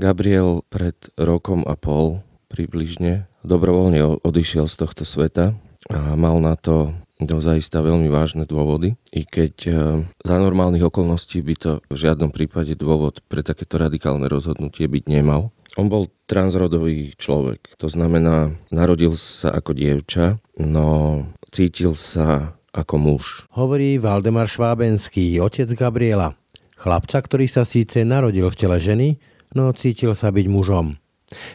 Gabriel pred rokom a pol približne dobrovoľne odišiel z tohto sveta a mal na to dozaista veľmi vážne dôvody, i keď e, za normálnych okolností by to v žiadnom prípade dôvod pre takéto radikálne rozhodnutie byť nemal. On bol transrodový človek, to znamená, narodil sa ako dievča, no cítil sa ako muž. Hovorí Valdemar Švábenský, otec Gabriela. Chlapca, ktorý sa síce narodil v tele ženy, no cítil sa byť mužom.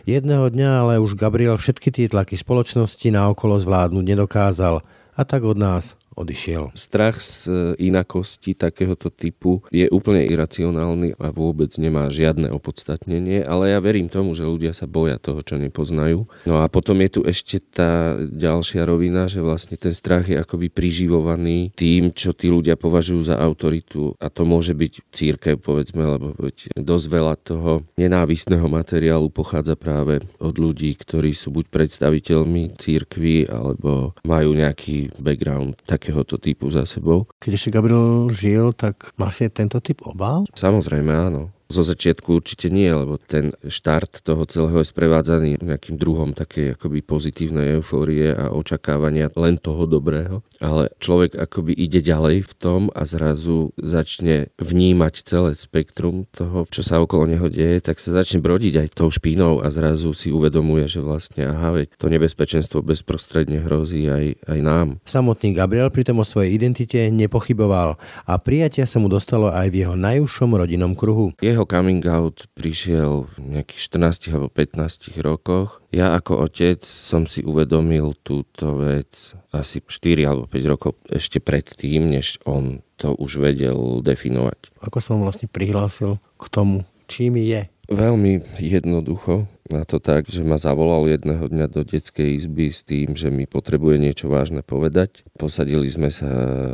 Jedného dňa ale už Gabriel všetky tie tlaky spoločnosti naokolo zvládnuť nedokázal a tak od nás odišiel. Strach z e, inakosti takéhoto typu je úplne iracionálny a vôbec nemá žiadne opodstatnenie, ale ja verím tomu, že ľudia sa boja toho, čo nepoznajú. No a potom je tu ešte tá ďalšia rovina, že vlastne ten strach je akoby priživovaný tým, čo tí ľudia považujú za autoritu a to môže byť církev, povedzme, lebo dosť veľa toho nenávistného materiálu pochádza práve od ľudí, ktorí sú buď predstaviteľmi církvy alebo majú nejaký background tak takéhoto typu za sebou. Keď ešte Gabriel žil, tak mal si tento typ obáv? Samozrejme áno. Zo začiatku určite nie, lebo ten štart toho celého je sprevádzaný nejakým druhom takej akoby pozitívnej eufórie a očakávania len toho dobrého. Ale človek akoby ide ďalej v tom a zrazu začne vnímať celé spektrum toho, čo sa okolo neho deje, tak sa začne brodiť aj tou špínou a zrazu si uvedomuje, že vlastne aha, veď to nebezpečenstvo bezprostredne hrozí aj, aj nám. Samotný Gabriel pritom o svojej identite nepochyboval a prijatia sa mu dostalo aj v jeho najúžšom rodinnom kruhu. Je jeho coming out prišiel v nejakých 14 alebo 15 rokoch. Ja ako otec som si uvedomil túto vec asi 4 alebo 5 rokov ešte predtým, než on to už vedel definovať. Ako som vlastne prihlásil k tomu, čím je? Veľmi jednoducho. Na to tak, že ma zavolal jedného dňa do detskej izby s tým, že mi potrebuje niečo vážne povedať. Posadili sme sa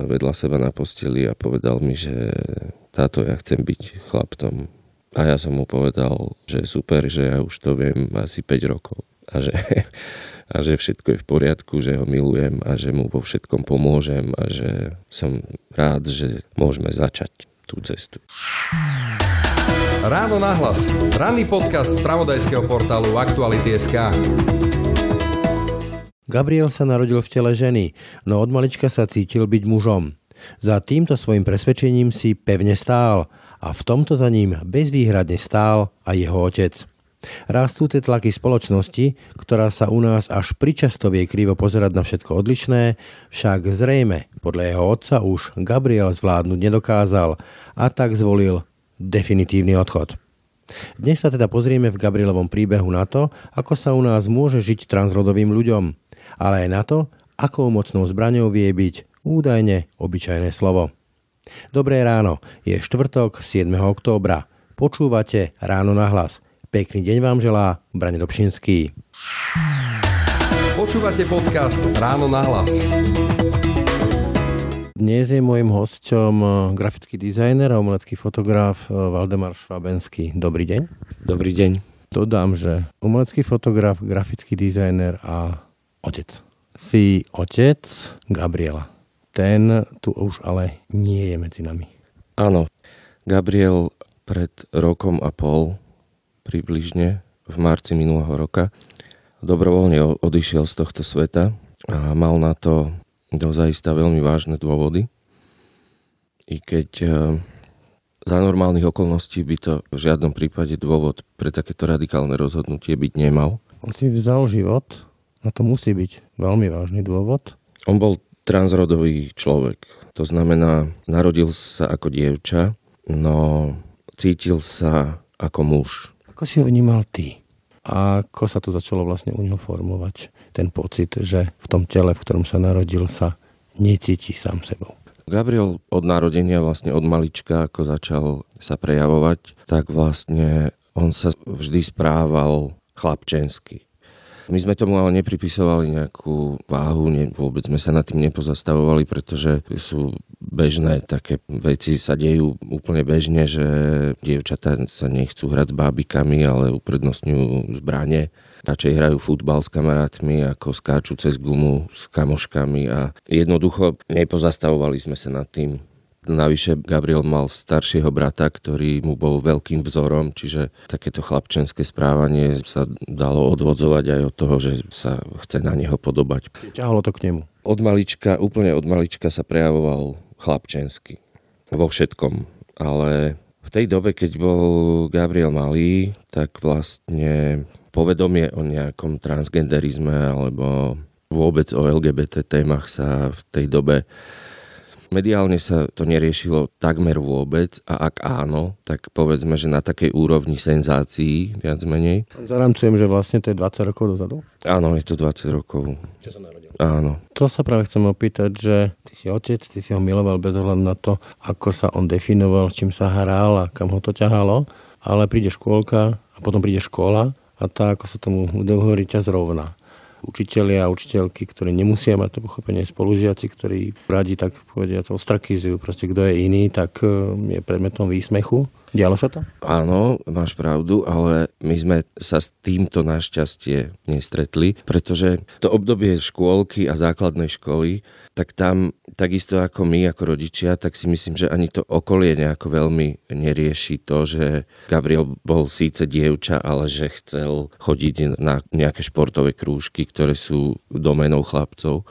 vedľa seba na posteli a povedal mi, že táto ja chcem byť chlaptom a ja som mu povedal, že super, že ja už to viem asi 5 rokov a že, a že všetko je v poriadku, že ho milujem a že mu vo všetkom pomôžem a že som rád, že môžeme začať tú cestu. Ráno nahlas. Ranný podcast z pravodajského portálu Aktuality.sk Gabriel sa narodil v tele ženy, no od malička sa cítil byť mužom. Za týmto svojim presvedčením si pevne stál – a v tomto za ním bezvýhradne stál aj jeho otec. Rastúce tlaky spoločnosti, ktorá sa u nás až pričasto vie krivo pozerať na všetko odlišné, však zrejme podľa jeho otca už Gabriel zvládnuť nedokázal a tak zvolil definitívny odchod. Dnes sa teda pozrieme v Gabrielovom príbehu na to, ako sa u nás môže žiť transrodovým ľuďom, ale aj na to, akou mocnou zbraňou vie byť údajne obyčajné slovo. Dobré ráno, je štvrtok 7. októbra. Počúvate Ráno na hlas. Pekný deň vám želá Brane Dobšinský. Počúvate podcast Ráno na hlas. Dnes je môjim hosťom eh, grafický dizajner a umelecký fotograf eh, Valdemar Švabenský. Dobrý deň. Dobrý deň. Dodám, že umelecký fotograf, grafický dizajner a otec. Si otec Gabriela ten tu už ale nie je medzi nami. Áno, Gabriel pred rokom a pol približne v marci minulého roka dobrovoľne odišiel z tohto sveta a mal na to dozaista veľmi vážne dôvody. I keď e, za normálnych okolností by to v žiadnom prípade dôvod pre takéto radikálne rozhodnutie byť nemal. On si vzal život, na to musí byť veľmi vážny dôvod. On bol transrodový človek. To znamená, narodil sa ako dievča, no cítil sa ako muž. Ako si ho vnímal ty? A ako sa to začalo vlastne u neho formovať? Ten pocit, že v tom tele, v ktorom sa narodil, sa necíti sám sebou. Gabriel od narodenia, vlastne od malička, ako začal sa prejavovať, tak vlastne on sa vždy správal chlapčensky. My sme tomu ale nepripisovali nejakú váhu, ne, vôbec sme sa nad tým nepozastavovali, pretože sú bežné také veci sa dejú úplne bežne, že dievčatá sa nechcú hrať s bábikami, ale uprednostňujú zbranie. Radšej hrajú futbal s kamarátmi, ako skáču cez gumu s kamoškami a jednoducho nepozastavovali sme sa nad tým, Navyše Gabriel mal staršieho brata, ktorý mu bol veľkým vzorom, čiže takéto chlapčenské správanie sa dalo odvodzovať aj od toho, že sa chce na neho podobať. Ťahalo to k nemu? Od malička, úplne od malička sa prejavoval chlapčensky. Vo všetkom. Ale v tej dobe, keď bol Gabriel malý, tak vlastne povedomie o nejakom transgenderizme alebo vôbec o LGBT témach sa v tej dobe Mediálne sa to neriešilo takmer vôbec a ak áno, tak povedzme, že na takej úrovni senzácií, viac menej. Zaramcujem, že vlastne to je 20 rokov dozadu? Áno, je to 20 rokov. Čo sa narodil? Áno. To sa práve chcem opýtať, že ty si otec, ty si ho miloval bez ohľadu na to, ako sa on definoval, s čím sa hral a kam ho to ťahalo, ale príde škôlka a potom príde škola a tá, ako sa tomu hovorí, ťa zrovná učitelia a učiteľky, ktorí nemusia mať to pochopenie, spolužiaci, ktorí radi tak povediať ostrakizujú, proste kto je iný, tak e, je predmetom výsmechu. Dialo sa to? Áno, máš pravdu, ale my sme sa s týmto našťastie nestretli, pretože to obdobie škôlky a základnej školy, tak tam takisto ako my, ako rodičia, tak si myslím, že ani to okolie nejako veľmi nerieši to, že Gabriel bol síce dievča, ale že chcel chodiť na nejaké športové krúžky, ktoré sú domenou chlapcov.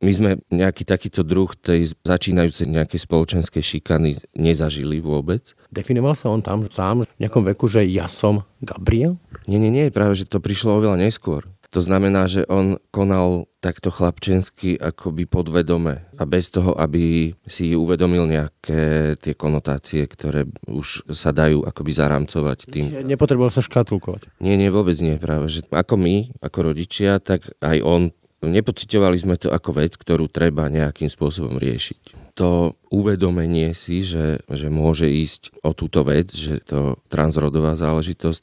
My sme nejaký takýto druh tej začínajúcej nejakej spoločenskej šikany nezažili vôbec. Definoval sa on tam sám v nejakom veku, že ja som Gabriel? Nie, nie, nie, práve, že to prišlo oveľa neskôr. To znamená, že on konal takto chlapčensky akoby podvedome a bez toho, aby si uvedomil nejaké tie konotácie, ktoré už sa dajú akoby zaramcovať tým. Čiže nepotreboval sa škatulkovať? Nie, nie, vôbec nie. Práve, že ako my, ako rodičia, tak aj on Nepocitovali sme to ako vec, ktorú treba nejakým spôsobom riešiť. To uvedomenie si, že, že môže ísť o túto vec, že to transrodová záležitosť,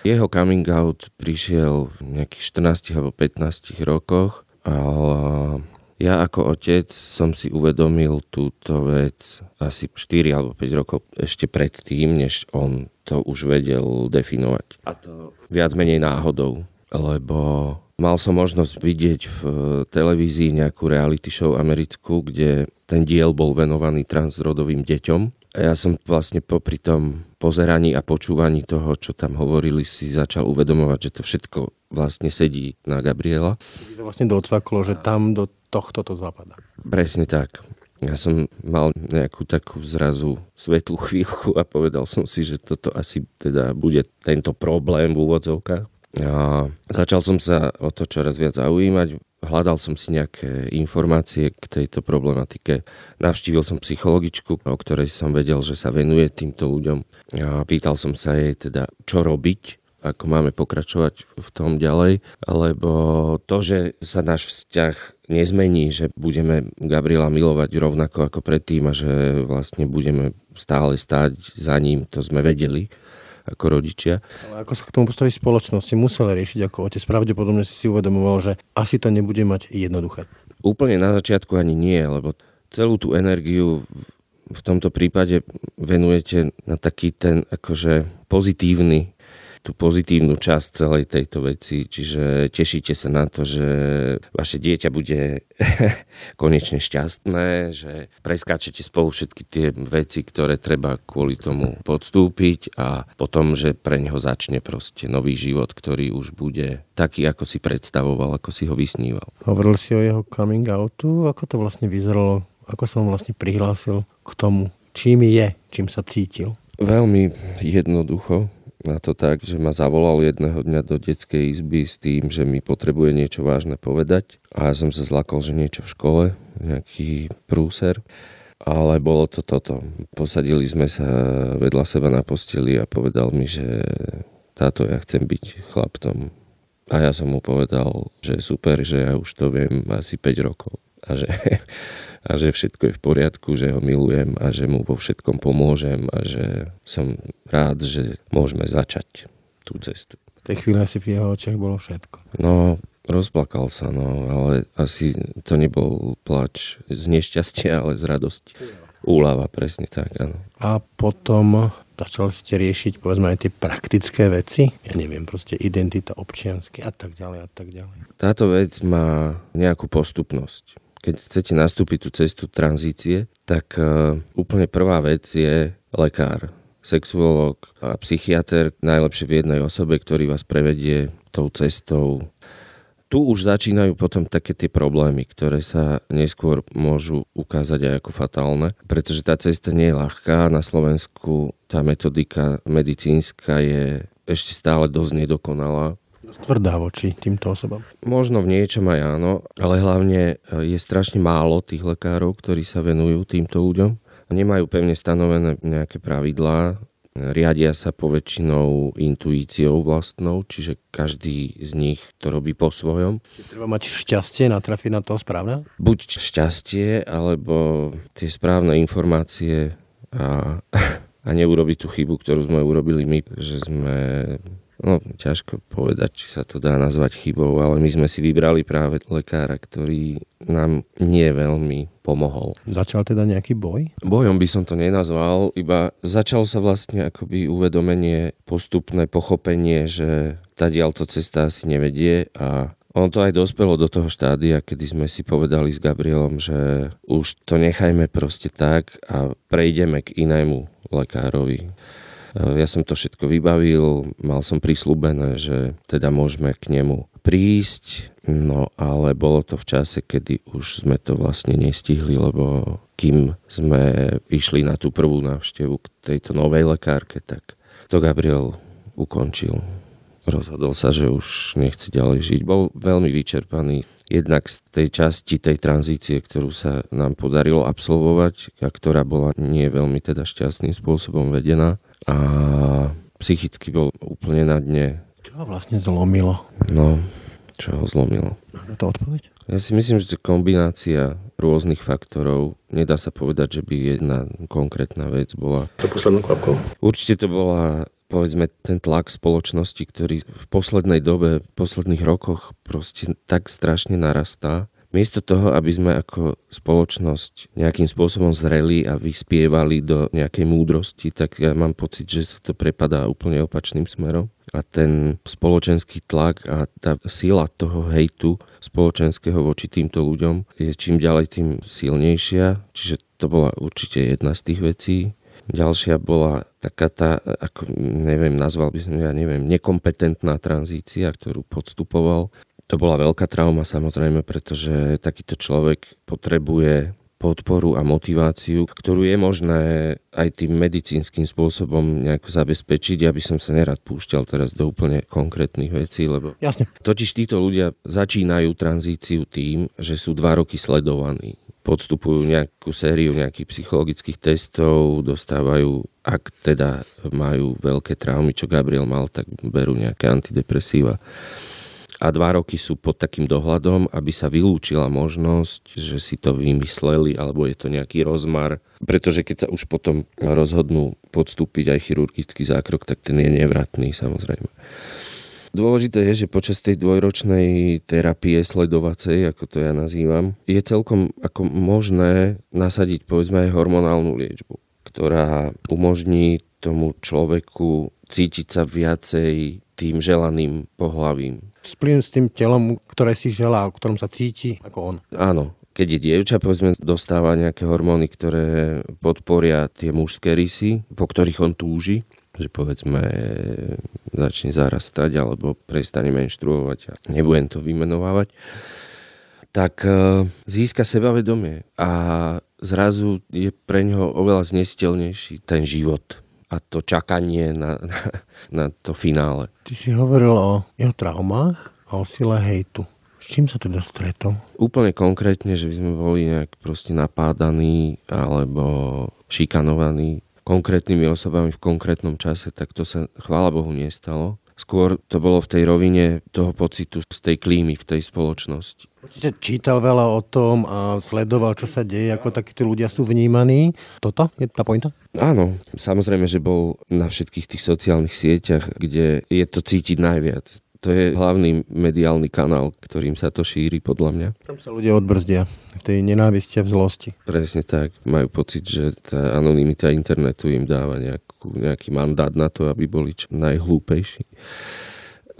jeho coming out prišiel v nejakých 14 alebo 15 rokoch, ale ja ako otec som si uvedomil túto vec asi 4 alebo 5 rokov ešte predtým, než on to už vedel definovať. A to viac menej náhodou, lebo Mal som možnosť vidieť v eh, televízii nejakú reality show americkú, kde ten diel bol venovaný transrodovým deťom. A ja som vlastne popri tom pozeraní a počúvaní toho, čo tam hovorili, si začal uvedomovať, že to všetko vlastne sedí na Gabriela. To vlastne docvaklo, že tam do tohto to zapadá. Presne tak. Ja som mal nejakú takú zrazu svetlú chvíľku a povedal som si, že toto asi teda bude tento problém v úvodzovkách začal som sa o to čoraz viac zaujímať, hľadal som si nejaké informácie k tejto problematike. Navštívil som psychologičku, o ktorej som vedel, že sa venuje týmto ľuďom. A pýtal som sa jej teda, čo robiť, ako máme pokračovať v tom ďalej, lebo to, že sa náš vzťah nezmení, že budeme Gabriela milovať rovnako ako predtým a že vlastne budeme stále stáť za ním, to sme vedeli ako rodičia. Ale ako sa k tomu postaviť spoločnosti, musel riešiť ako otec. Pravdepodobne si si uvedomoval, že asi to nebude mať jednoduché. Úplne na začiatku ani nie, lebo celú tú energiu v tomto prípade venujete na taký ten akože pozitívny tú pozitívnu časť celej tejto veci, čiže tešíte sa na to, že vaše dieťa bude konečne šťastné, že preskáčete spolu všetky tie veci, ktoré treba kvôli tomu podstúpiť a potom, že pre neho začne proste nový život, ktorý už bude taký, ako si predstavoval, ako si ho vysníval. Hovoril si o jeho coming outu, ako to vlastne vyzeralo, ako som vlastne prihlásil k tomu, čím je, čím sa cítil. Veľmi jednoducho na to tak, že ma zavolal jedného dňa do detskej izby s tým, že mi potrebuje niečo vážne povedať a ja som sa zlakol, že niečo v škole, nejaký prúser. Ale bolo to toto. Posadili sme sa vedľa seba na posteli a povedal mi, že táto ja chcem byť chlapcom. A ja som mu povedal, že super, že ja už to viem asi 5 rokov. A že a že všetko je v poriadku, že ho milujem a že mu vo všetkom pomôžem a že som rád, že môžeme začať tú cestu. V tej chvíli asi v jeho očiach bolo všetko. No, rozplakal sa, no, ale asi to nebol plač z nešťastia, ale z radosti. Úlava, presne tak, áno. A potom začal ste riešiť, povedzme, aj tie praktické veci? Ja neviem, proste identita občiansky a tak ďalej a tak ďalej. Táto vec má nejakú postupnosť keď chcete nastúpiť tú cestu tranzície, tak uh, úplne prvá vec je lekár, sexuológ a psychiatr, najlepšie v jednej osobe, ktorý vás prevedie tou cestou tu už začínajú potom také tie problémy, ktoré sa neskôr môžu ukázať aj ako fatálne, pretože tá cesta nie je ľahká. Na Slovensku tá metodika medicínska je ešte stále dosť nedokonalá. Tvrdá voči týmto osobám. Možno v niečom aj áno, ale hlavne e, je strašne málo tých lekárov, ktorí sa venujú týmto ľuďom. Nemajú pevne stanovené nejaké pravidlá, riadia sa poväčšinou intuíciou vlastnou, čiže každý z nich to robí po svojom. Treba mať šťastie natrafiť na toho správne? Buď šťastie, alebo tie správne informácie a, a neurobiť tú chybu, ktorú sme urobili my, že sme No, ťažko povedať, či sa to dá nazvať chybou, ale my sme si vybrali práve lekára, ktorý nám nie veľmi pomohol. Začal teda nejaký boj? Bojom by som to nenazval, iba začal sa vlastne akoby uvedomenie, postupné pochopenie, že tá dialto cesta asi nevedie a on to aj dospelo do toho štádia, kedy sme si povedali s Gabrielom, že už to nechajme proste tak a prejdeme k inému lekárovi. Ja som to všetko vybavil, mal som prislúbené, že teda môžeme k nemu prísť, no ale bolo to v čase, kedy už sme to vlastne nestihli, lebo kým sme išli na tú prvú návštevu k tejto novej lekárke, tak to Gabriel ukončil. Rozhodol sa, že už nechce ďalej žiť. Bol veľmi vyčerpaný jednak z tej časti tej tranzície, ktorú sa nám podarilo absolvovať a ktorá bola nie veľmi teda šťastným spôsobom vedená a psychicky bol úplne na dne. Čo ho vlastne zlomilo? No, čo ho zlomilo? Máš to odpoveď? Ja si myslím, že to kombinácia rôznych faktorov. Nedá sa povedať, že by jedna konkrétna vec bola... To poslednou kvapkou? Určite to bola povedzme ten tlak spoločnosti, ktorý v poslednej dobe, v posledných rokoch proste tak strašne narastá, Miesto toho, aby sme ako spoločnosť nejakým spôsobom zreli a vyspievali do nejakej múdrosti, tak ja mám pocit, že sa to prepadá úplne opačným smerom. A ten spoločenský tlak a tá sila toho hejtu spoločenského voči týmto ľuďom je čím ďalej tým silnejšia. Čiže to bola určite jedna z tých vecí. Ďalšia bola taká tá, ako neviem, nazval by som, ja neviem, nekompetentná tranzícia, ktorú podstupoval to bola veľká trauma samozrejme, pretože takýto človek potrebuje podporu a motiváciu, ktorú je možné aj tým medicínskym spôsobom nejako zabezpečiť. Ja by som sa nerad púšťal teraz do úplne konkrétnych vecí, lebo Jasne. totiž títo ľudia začínajú tranzíciu tým, že sú dva roky sledovaní. Podstupujú nejakú sériu nejakých psychologických testov, dostávajú, ak teda majú veľké traumy, čo Gabriel mal, tak berú nejaké antidepresíva a dva roky sú pod takým dohľadom, aby sa vylúčila možnosť, že si to vymysleli alebo je to nejaký rozmar. Pretože keď sa už potom rozhodnú podstúpiť aj chirurgický zákrok, tak ten je nevratný samozrejme. Dôležité je, že počas tej dvojročnej terapie sledovacej, ako to ja nazývam, je celkom ako možné nasadiť povedzme aj hormonálnu liečbu, ktorá umožní tomu človeku cítiť sa viacej tým želaným pohlavím, splín s tým telom, ktoré si želá, o ktorom sa cíti ako on. Áno, keď je dievča, povedzme, dostáva nejaké hormóny, ktoré podporia tie mužské rysy, po ktorých on túži, že povedzme začne zarastať alebo prestane menštruovať a nebudem to vymenovávať, tak e, získa sebavedomie a zrazu je pre ňoho oveľa znesiteľnejší ten život a to čakanie na, na, na to finále. Ty si hovoril o jeho traumách a o sile hejtu. S čím sa teda stretol? Úplne konkrétne, že by sme boli nejak proste napádaní alebo šikanovaní konkrétnymi osobami v konkrétnom čase, tak to sa chvála Bohu nestalo. Skôr to bolo v tej rovine toho pocitu z tej klímy v tej spoločnosti. Určite čítal veľa o tom a sledoval, čo sa deje, ako takíto ľudia sú vnímaní. Toto je tá pointa? Áno, samozrejme, že bol na všetkých tých sociálnych sieťach, kde je to cítiť najviac. To je hlavný mediálny kanál, ktorým sa to šíri, podľa mňa. Tam sa ľudia odbrzdia v tej nenávisti a v zlosti. Presne tak. Majú pocit, že tá anonimita internetu im dáva nejakú, nejaký mandát na to, aby boli čo najhlúpejší.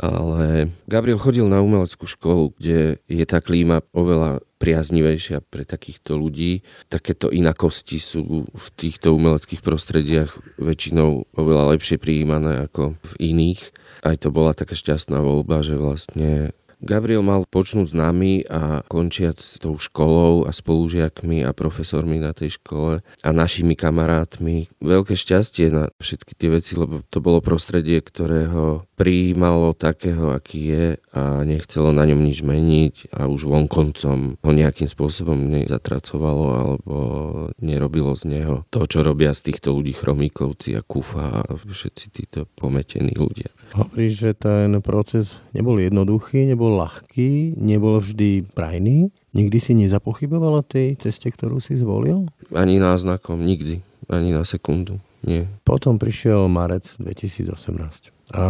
ale Gabriel chodil na umeleckú školu, kde je tá klíma oveľa priaznivejšia pre takýchto ľudí. Takéto inakosti sú v týchto umeleckých prostrediach väčšinou oveľa lepšie prijímané ako v iných. Aj to bola taká šťastná voľba, že vlastne Gabriel mal počnúť s nami a končiať s tou školou a spolužiakmi a profesormi na tej škole a našimi kamarátmi. Veľké šťastie na všetky tie veci, lebo to bolo prostredie, ktorého prijímalo takého, aký je a nechcelo na ňom nič meniť a už vonkoncom ho nejakým spôsobom nezatracovalo alebo nerobilo z neho to, čo robia z týchto ľudí chromíkovci a kufa a všetci títo pometení ľudia. Hovoríš, že ten proces nebol jednoduchý, nebol ľahký, nebol vždy prajný. Nikdy si nezapochyboval o tej ceste, ktorú si zvolil? Ani náznakom, nikdy. Ani na sekundu. Nie. Potom prišiel marec 2018 a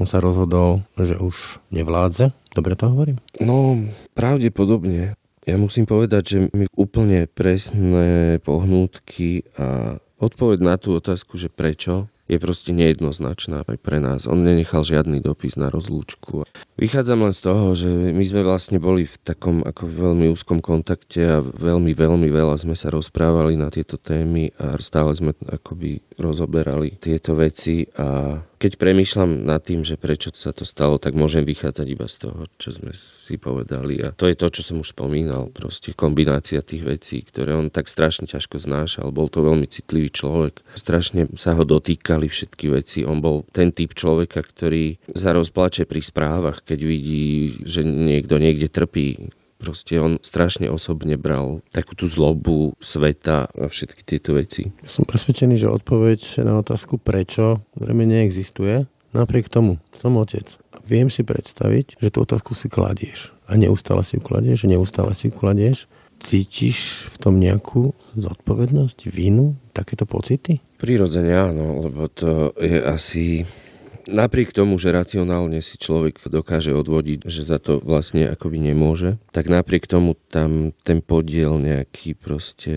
on sa rozhodol, že už nevládze. Dobre to hovorím? No, pravdepodobne. Ja musím povedať, že mi úplne presné pohnútky a odpoveď na tú otázku, že prečo, je proste nejednoznačná aj pre nás. On nenechal žiadny dopis na rozlúčku. Vychádzam len z toho, že my sme vlastne boli v takom ako veľmi úzkom kontakte a veľmi, veľmi veľa sme sa rozprávali na tieto témy a stále sme akoby rozoberali tieto veci a keď premýšľam nad tým, že prečo sa to stalo, tak môžem vychádzať iba z toho, čo sme si povedali. A to je to, čo som už spomínal. Proste kombinácia tých vecí, ktoré on tak strašne ťažko znášal. Bol to veľmi citlivý človek. Strašne sa ho dotýkali všetky veci. On bol ten typ človeka, ktorý sa rozplače pri správach, keď vidí, že niekto niekde trpí Proste on strašne osobne bral takú tú zlobu sveta a všetky tieto veci. Som presvedčený, že odpoveď na otázku prečo zrejme neexistuje. Napriek tomu, som otec. Viem si predstaviť, že tú otázku si kladieš. A neustále si ju kladieš, neustále si ju kladieš. Cítiš v tom nejakú zodpovednosť, vinu, takéto pocity? Prirodzene áno, lebo to je asi napriek tomu, že racionálne si človek dokáže odvodiť, že za to vlastne akoby nemôže, tak napriek tomu tam ten podiel nejaký proste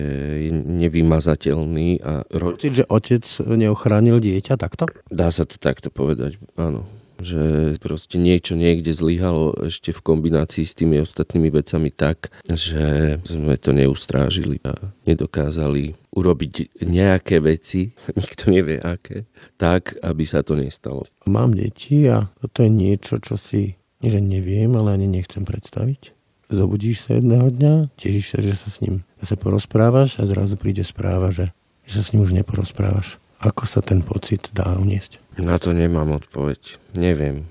je nevymazateľný. A ro... Pocit, že otec neochránil dieťa takto? Dá sa to takto povedať, áno že proste niečo niekde zlyhalo ešte v kombinácii s tými ostatnými vecami tak, že sme to neustrážili a nedokázali urobiť nejaké veci, nikto nevie aké, tak, aby sa to nestalo. Mám deti a toto je niečo, čo si, že neviem, ale ani nechcem predstaviť. Zobudíš sa jedného dňa, tešíš sa, že sa s ním zase porozprávaš a zrazu príde správa, že, že sa s ním už neporozprávaš. Ako sa ten pocit dá uniesť? Na to nemám odpoveď. Neviem.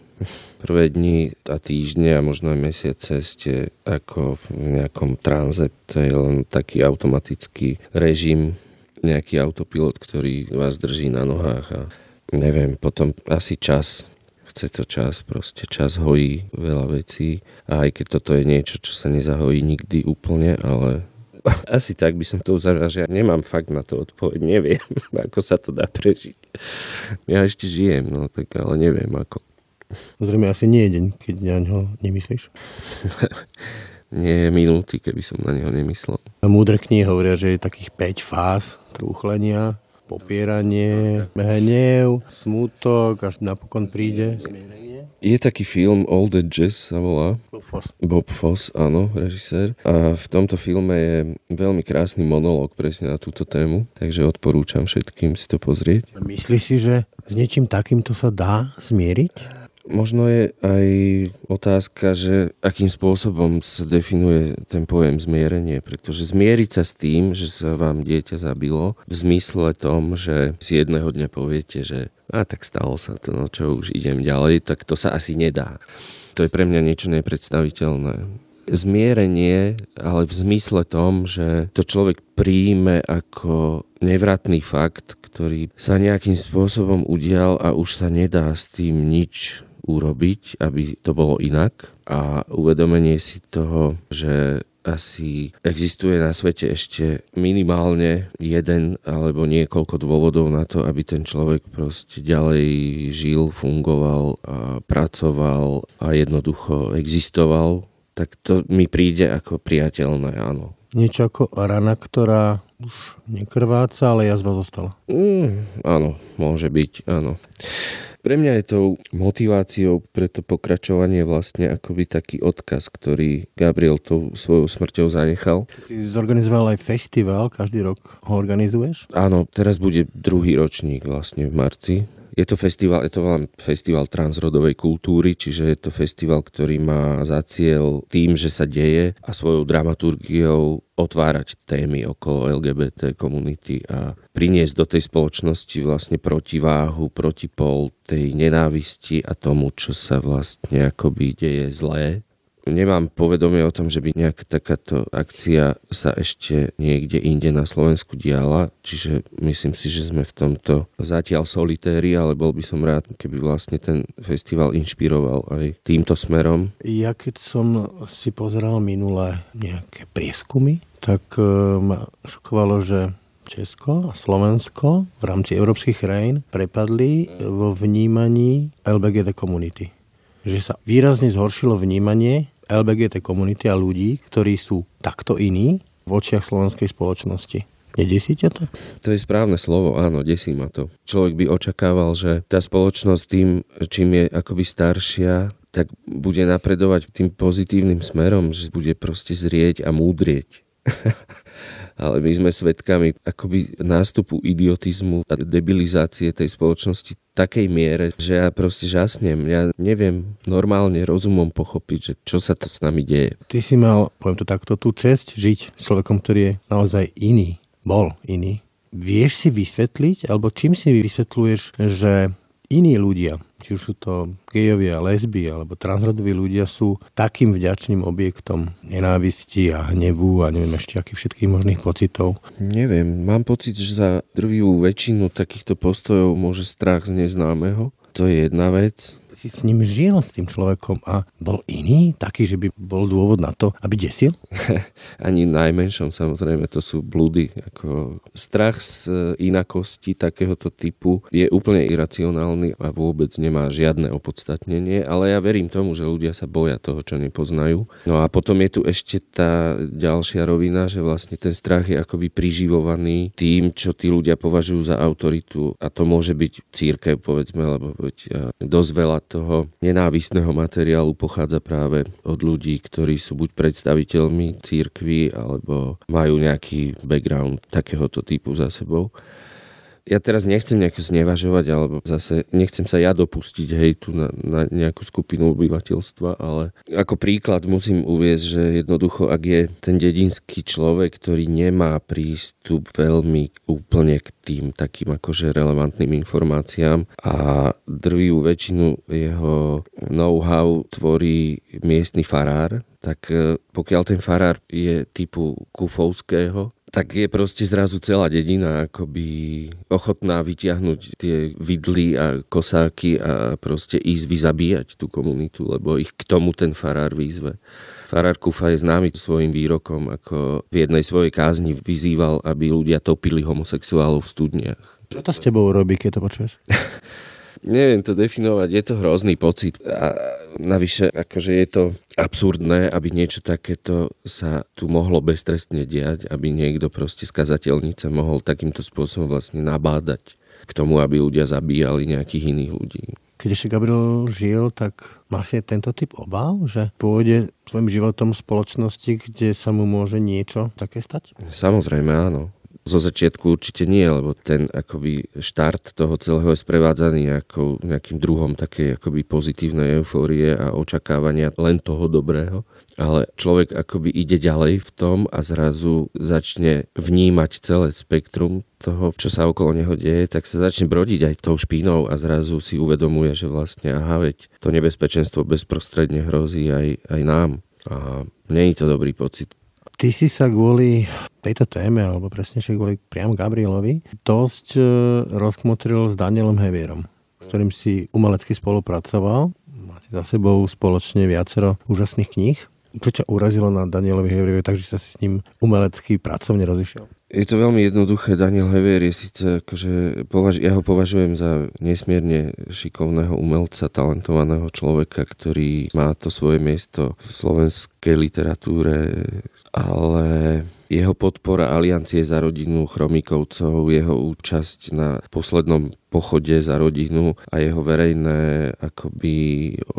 Prvé dni a týždne a možno aj mesiace ste ako v nejakom tranze. To je len taký automatický režim, nejaký autopilot, ktorý vás drží na nohách a neviem, potom asi čas chce to čas, proste čas hojí veľa vecí a aj keď toto je niečo, čo sa nezahojí nikdy úplne, ale Asi tak by som to uzavral, že ja nemám fakt na to odpoveď, neviem, ako sa to dá prežiť. Ja ešte žijem, no tak ale neviem ako. Zrejme asi nie je deň, keď na ňo nemyslíš. nie je minúty, keby som na neho nemyslel. Múdre knihy hovoria, že je takých 5 fáz trúchlenia, popieranie, hnev, smutok, až napokon príde je taký film All the Jazz sa volá. Bob Foss. Bob Foss, áno, režisér. A v tomto filme je veľmi krásny monológ presne na túto tému, takže odporúčam všetkým si to pozrieť. Myslíš si, že s niečím takýmto sa dá zmieriť? Možno je aj otázka, že akým spôsobom sa definuje ten pojem zmierenie, pretože zmieriť sa s tým, že sa vám dieťa zabilo, v zmysle tom, že si jedného dňa poviete, že a tak stalo sa to, no čo už idem ďalej, tak to sa asi nedá. To je pre mňa niečo nepredstaviteľné. Zmierenie, ale v zmysle tom, že to človek príjme ako nevratný fakt, ktorý sa nejakým spôsobom udial a už sa nedá s tým nič urobiť, aby to bolo inak a uvedomenie si toho, že asi existuje na svete ešte minimálne jeden alebo niekoľko dôvodov na to, aby ten človek proste ďalej žil, fungoval a pracoval a jednoducho existoval, tak to mi príde ako priateľné, áno. Niečo ako rana, ktorá už nekrváca, ale jazva zostala. Mm, áno, môže byť, áno. Pre mňa je tou motiváciou pre to pokračovanie vlastne akoby taký odkaz, ktorý Gabriel tou svojou smrťou zanechal. Si zorganizoval aj festival, každý rok ho organizuješ? Áno, teraz bude druhý ročník vlastne v marci je to festival, je to festival transrodovej kultúry, čiže je to festival, ktorý má za cieľ tým, že sa deje a svojou dramaturgiou otvárať témy okolo LGBT komunity a priniesť do tej spoločnosti vlastne protiváhu, protipol tej nenávisti a tomu, čo sa vlastne akoby deje zlé Nemám povedomie o tom, že by nejaká takáto akcia sa ešte niekde inde na Slovensku diala, čiže myslím si, že sme v tomto zatiaľ solitéri, ale bol by som rád, keby vlastne ten festival inšpiroval aj týmto smerom. Ja keď som si pozeral minulé nejaké prieskumy, tak e, ma šokovalo, že Česko a Slovensko v rámci európskych krajín prepadli vo vnímaní LBGT komunity že sa výrazne zhoršilo vnímanie LBGT komunity a ľudí, ktorí sú takto iní v očiach slovenskej spoločnosti. Nedesí ťa to? To je správne slovo, áno, desí ma to. Človek by očakával, že tá spoločnosť tým, čím je akoby staršia, tak bude napredovať tým pozitívnym smerom, že bude proste zrieť a múdrieť. ale my sme svedkami akoby nástupu idiotizmu a debilizácie tej spoločnosti takej miere, že ja proste žasnem. Ja neviem normálne rozumom pochopiť, že čo sa to s nami deje. Ty si mal, poviem to takto, tú čest žiť s človekom, ktorý je naozaj iný. Bol iný. Vieš si vysvetliť, alebo čím si vysvetľuješ, že iní ľudia, či už sú to gejovia, lesby alebo transrodoví ľudia sú takým vďačným objektom nenávisti a hnevu a neviem ešte akých všetkých možných pocitov. Neviem, mám pocit, že za drvivú väčšinu takýchto postojov môže strach z neznámeho. To je jedna vec si s ním žil, s tým človekom a bol iný, taký, že by bol dôvod na to, aby desil? Ani najmenšom, samozrejme, to sú blúdy. Ako strach z e, inakosti takéhoto typu je úplne iracionálny a vôbec nemá žiadne opodstatnenie, ale ja verím tomu, že ľudia sa boja toho, čo nepoznajú. No a potom je tu ešte tá ďalšia rovina, že vlastne ten strach je akoby priživovaný tým, čo tí ľudia považujú za autoritu a to môže byť církev, povedzme, lebo veď dosť veľa toho nenávistného materiálu pochádza práve od ľudí, ktorí sú buď predstaviteľmi církvy, alebo majú nejaký background takéhoto typu za sebou ja teraz nechcem nejako znevažovať, alebo zase nechcem sa ja dopustiť hej, tu na, na nejakú skupinu obyvateľstva, ale ako príklad musím uvieť, že jednoducho, ak je ten dedinský človek, ktorý nemá prístup veľmi úplne k tým takým akože relevantným informáciám a drvivú väčšinu jeho know-how tvorí miestny farár, tak eh, pokiaľ ten farár je typu kufovského, tak je proste zrazu celá dedina akoby ochotná vyťahnuť tie vidly a kosáky a proste ísť vyzabíjať tú komunitu, lebo ich k tomu ten farár výzve. Farár Kufa je známy svojim výrokom, ako v jednej svojej kázni vyzýval, aby ľudia topili homosexuálov v studniach. Čo to s tebou robí, keď to počuješ? Neviem to definovať, je to hrozný pocit. A navyše, akože je to absurdné, aby niečo takéto sa tu mohlo beztrestne diať, aby niekto proste z kazateľnice mohol takýmto spôsobom vlastne nabádať k tomu, aby ľudia zabíjali nejakých iných ľudí. Keď ešte Gabriel žil, tak má si tento typ obav, že pôjde svojim životom v spoločnosti, kde sa mu môže niečo také stať? Samozrejme áno. Zo začiatku určite nie, lebo ten akoby štart toho celého je sprevádzaný nejakou, nejakým druhom takej akoby pozitívnej eufórie a očakávania len toho dobrého. Ale človek akoby ide ďalej v tom a zrazu začne vnímať celé spektrum toho, čo sa okolo neho deje, tak sa začne brodiť aj tou špínou a zrazu si uvedomuje, že vlastne aha, veď to nebezpečenstvo bezprostredne hrozí aj, aj nám. A je to dobrý pocit. Ty si sa kvôli tejto téme, alebo presnejšie kvôli priamo Gabrielovi, dosť e, rozkmotril s Danielom Hevierom, s ktorým si umelecky spolupracoval. Máte za sebou spoločne viacero úžasných kníh. Čo ťa urazilo na Danielovi Hevierovi, takže sa si s ním umelecky pracovne rozišiel? Je to veľmi jednoduché. Daniel Hevier je síce, akože, považ- ja ho považujem za nesmierne šikovného umelca, talentovaného človeka, ktorý má to svoje miesto v slovenskej literatúre, ale jeho podpora Aliancie za rodinu Chromikovcov, jeho účasť na poslednom pochode za rodinu a jeho verejné akoby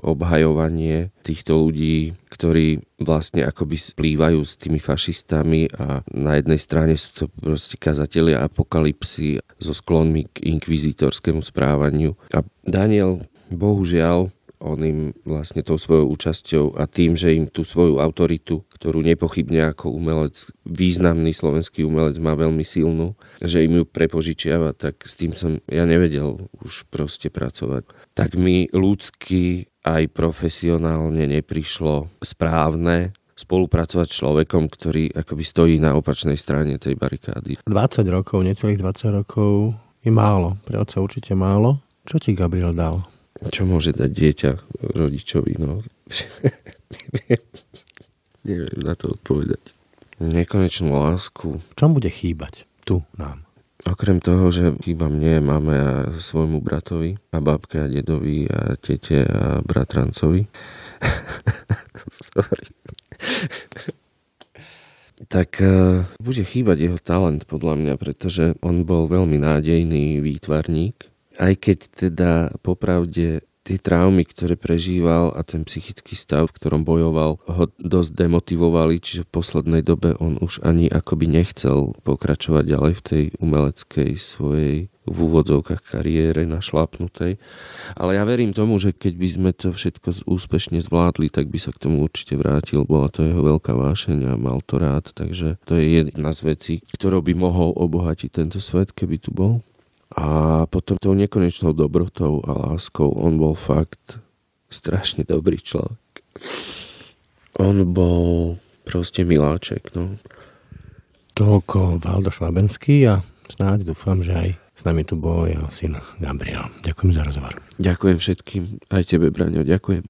obhajovanie týchto ľudí, ktorí vlastne akoby splývajú s tými fašistami a na jednej strane sú to proste kazatelia apokalipsy so sklonmi k inkvizitorskému správaniu. A Daniel bohužiaľ on im vlastne tou svojou účasťou a tým, že im tú svoju autoritu, ktorú nepochybne ako umelec, významný slovenský umelec má veľmi silnú, že im ju prepožičiava, tak s tým som ja nevedel už proste pracovať. Tak mi ľudsky aj profesionálne neprišlo správne spolupracovať s človekom, ktorý akoby stojí na opačnej strane tej barikády. 20 rokov, necelých 20 rokov je málo. Pre otca určite málo. Čo ti Gabriel dal? Čo môže dať dieťa rodičovi? No. neviem, neviem na to odpovedať. Nekonečnú lásku. V čom bude chýbať tu nám? Okrem toho, že chýba mne, máme a svojmu bratovi a babke a dedovi a tete a bratrancovi. Sorry. tak uh, bude chýbať jeho talent podľa mňa, pretože on bol veľmi nádejný výtvarník aj keď teda popravde tie traumy, ktoré prežíval a ten psychický stav, v ktorom bojoval, ho dosť demotivovali, čiže v poslednej dobe on už ani akoby nechcel pokračovať ďalej v tej umeleckej svojej v úvodzovkách kariére našlapnutej. Ale ja verím tomu, že keď by sme to všetko úspešne zvládli, tak by sa k tomu určite vrátil. Bola to jeho veľká vášeň a mal to rád, takže to je jedna z vecí, ktorou by mohol obohatiť tento svet, keby tu bol. A potom tou nekonečnou dobrotou a láskou on bol fakt strašne dobrý človek. On bol proste miláček, no. Toľko Valdo Švabenský a snáď dúfam, že aj s nami tu bol jeho syn Gabriel. Ďakujem za rozhovor. Ďakujem všetkým, aj tebe, Braňo, ďakujem.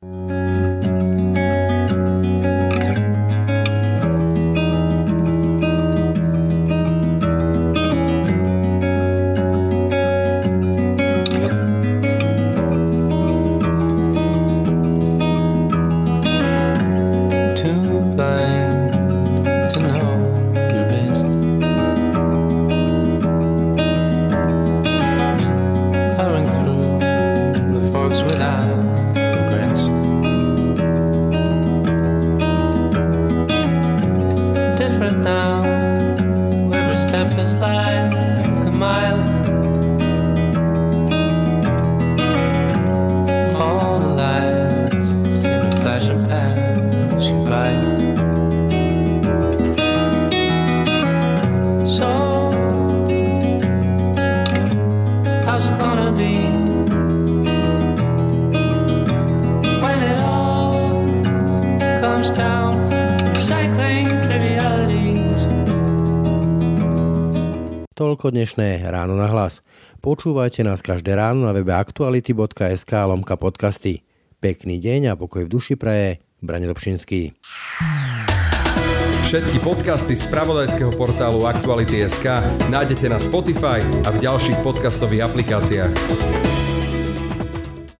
Toľko dnešné ráno na hlas. Počúvajte nás každé ráno na webe aktuality.sk lomka podcasty. Pekný deň a pokoj v duši praje. Brane Dobšinský. Všetky podcasty z pravodajského portálu Aktuality.sk nájdete na Spotify a v ďalších podcastových aplikáciách.